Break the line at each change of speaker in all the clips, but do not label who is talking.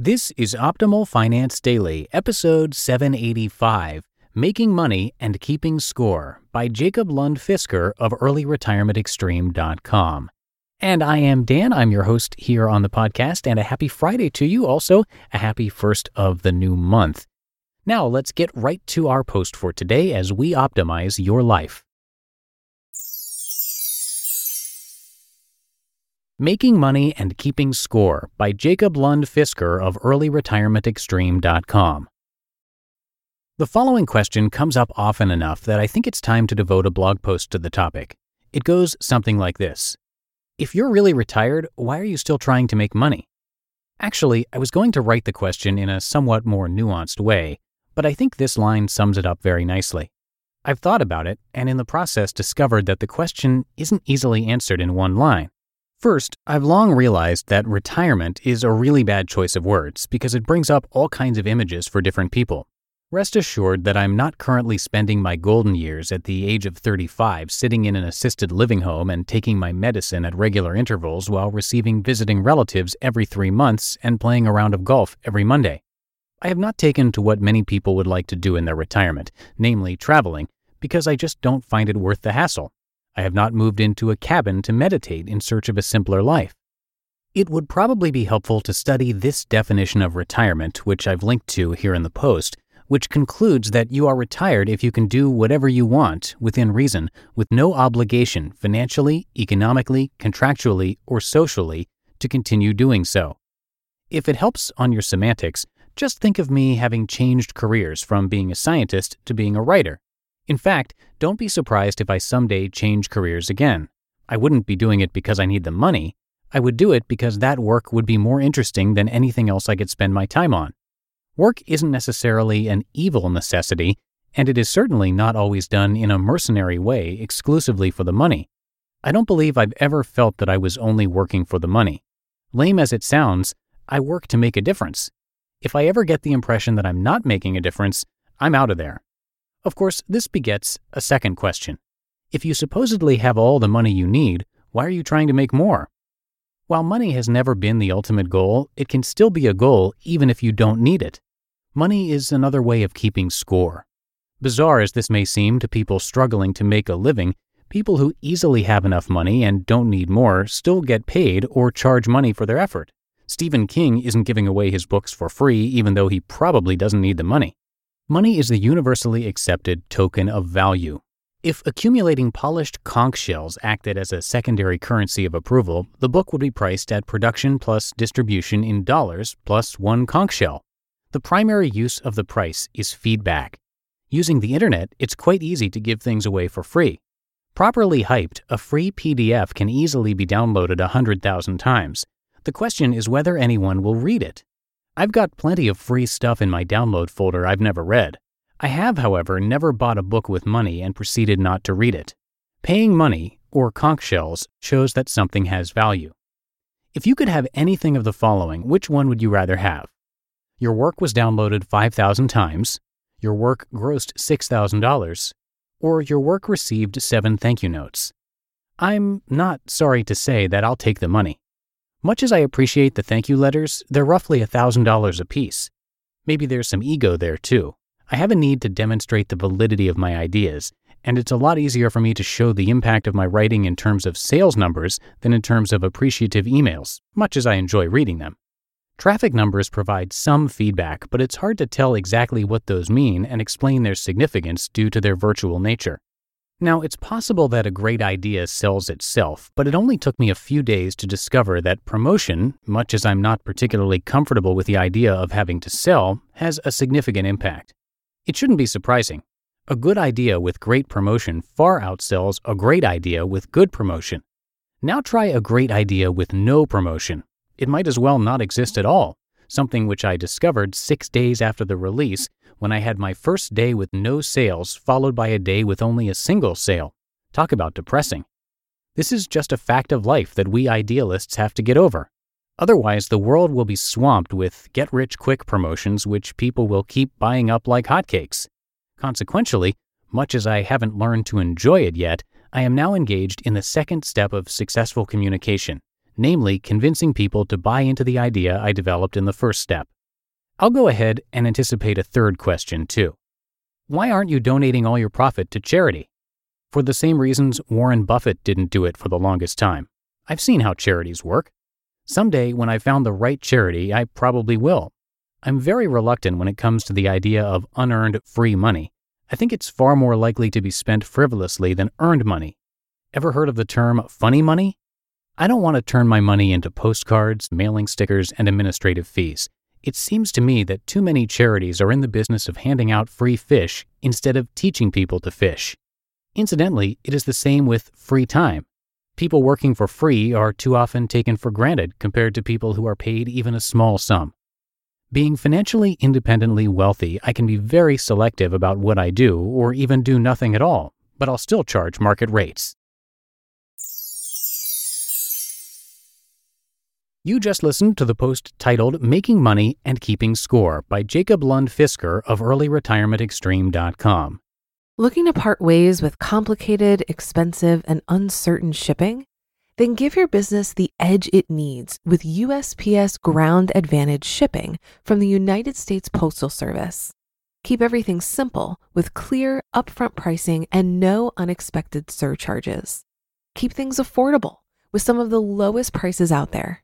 This is Optimal Finance Daily, episode 785 Making Money and Keeping Score by Jacob Lund Fisker of EarlyRetirementExtreme.com. And I am Dan. I'm your host here on the podcast, and a happy Friday to you. Also, a happy first of the new month. Now, let's get right to our post for today as we optimize your life. Making Money and Keeping Score by Jacob Lund Fisker of EarlyRetirementExtreme.com. The following question comes up often enough that I think it's time to devote a blog post to the topic. It goes something like this If you're really retired, why are you still trying to make money? Actually, I was going to write the question in a somewhat more nuanced way, but I think this line sums it up very nicely. I've thought about it, and in the process discovered that the question isn't easily answered in one line. First, I've long realized that retirement is a really bad choice of words because it brings up all kinds of images for different people. Rest assured that I'm not currently spending my golden years at the age of 35 sitting in an assisted living home and taking my medicine at regular intervals while receiving visiting relatives every three months and playing a round of golf every Monday. I have not taken to what many people would like to do in their retirement, namely traveling, because I just don't find it worth the hassle. I have not moved into a cabin to meditate in search of a simpler life. It would probably be helpful to study this definition of retirement, which I've linked to here in the post, which concludes that you are retired if you can do whatever you want within reason, with no obligation financially, economically, contractually, or socially to continue doing so. If it helps on your semantics, just think of me having changed careers from being a scientist to being a writer. In fact, don't be surprised if I someday change careers again. I wouldn't be doing it because I need the money. I would do it because that work would be more interesting than anything else I could spend my time on. Work isn't necessarily an evil necessity, and it is certainly not always done in a mercenary way exclusively for the money. I don't believe I've ever felt that I was only working for the money. Lame as it sounds, I work to make a difference. If I ever get the impression that I'm not making a difference, I'm out of there. Of course, this begets a second question. If you supposedly have all the money you need, why are you trying to make more? While money has never been the ultimate goal, it can still be a goal even if you don't need it. Money is another way of keeping score. Bizarre as this may seem to people struggling to make a living, people who easily have enough money and don't need more still get paid or charge money for their effort. Stephen King isn't giving away his books for free even though he probably doesn't need the money. Money is the universally accepted token of value. If accumulating polished conch shells acted as a secondary currency of approval, the book would be priced at production plus distribution in dollars plus one conch shell. The primary use of the price is feedback. Using the internet, it's quite easy to give things away for free. Properly hyped, a free PDF can easily be downloaded 100,000 times. The question is whether anyone will read it. I've got plenty of free stuff in my download folder I've never read. I have, however, never bought a book with money and proceeded not to read it. Paying money, or conch shells, shows that something has value. If you could have anything of the following, which one would you rather have? Your work was downloaded 5,000 times, your work grossed $6,000, or your work received seven thank you notes. I'm not sorry to say that I'll take the money. Much as I appreciate the thank you letters, they're roughly $1,000 apiece. Maybe there's some ego there too. I have a need to demonstrate the validity of my ideas, and it's a lot easier for me to show the impact of my writing in terms of sales numbers than in terms of appreciative emails, much as I enjoy reading them. Traffic numbers provide some feedback, but it's hard to tell exactly what those mean and explain their significance due to their virtual nature. Now, it's possible that a great idea sells itself, but it only took me a few days to discover that promotion, much as I'm not particularly comfortable with the idea of having to sell, has a significant impact. It shouldn't be surprising. A good idea with great promotion far outsells a great idea with good promotion. Now try a great idea with no promotion. It might as well not exist at all, something which I discovered six days after the release when I had my first day with no sales, followed by a day with only a single sale. Talk about depressing. This is just a fact of life that we idealists have to get over. Otherwise, the world will be swamped with get rich quick promotions which people will keep buying up like hotcakes. Consequentially, much as I haven't learned to enjoy it yet, I am now engaged in the second step of successful communication namely convincing people to buy into the idea I developed in the first step. I'll go ahead and anticipate a third question, too. Why aren't you donating all your profit to charity? For the same reasons Warren Buffett didn't do it for the longest time. I've seen how charities work. Someday, when I found the right charity, I probably will. I'm very reluctant when it comes to the idea of unearned free money. I think it's far more likely to be spent frivolously than earned money. Ever heard of the term funny money? I don't want to turn my money into postcards, mailing stickers, and administrative fees. It seems to me that too many charities are in the business of handing out free fish instead of teaching people to fish. Incidentally, it is the same with free time. People working for free are too often taken for granted compared to people who are paid even a small sum. Being financially independently wealthy, I can be very selective about what I do or even do nothing at all, but I'll still charge market rates. You just listened to the post titled Making Money and Keeping Score by Jacob Lund Fisker of EarlyRetirementExtreme.com.
Looking to part ways with complicated, expensive, and uncertain shipping? Then give your business the edge it needs with USPS Ground Advantage shipping from the United States Postal Service. Keep everything simple with clear, upfront pricing and no unexpected surcharges. Keep things affordable with some of the lowest prices out there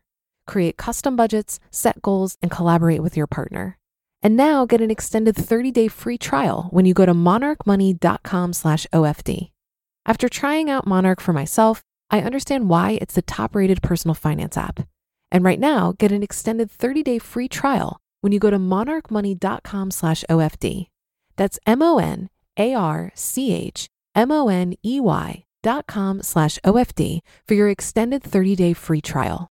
create custom budgets, set goals, and collaborate with your partner. And now get an extended 30-day free trial when you go to monarchmoney.com/ofd. After trying out Monarch for myself, I understand why it's the top-rated personal finance app. And right now, get an extended 30-day free trial when you go to monarchmoney.com/ofd. That's M O N A R C H M O N E Y dot com slash OFD for your extended 30 day free trial.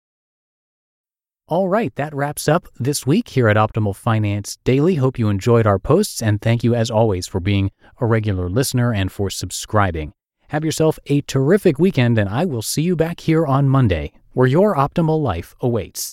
All right, that wraps up this week here at Optimal Finance Daily. Hope you enjoyed our posts, and thank you as always for being a regular listener and for subscribing. Have yourself a terrific weekend, and I will see you back here on Monday, where your optimal life awaits.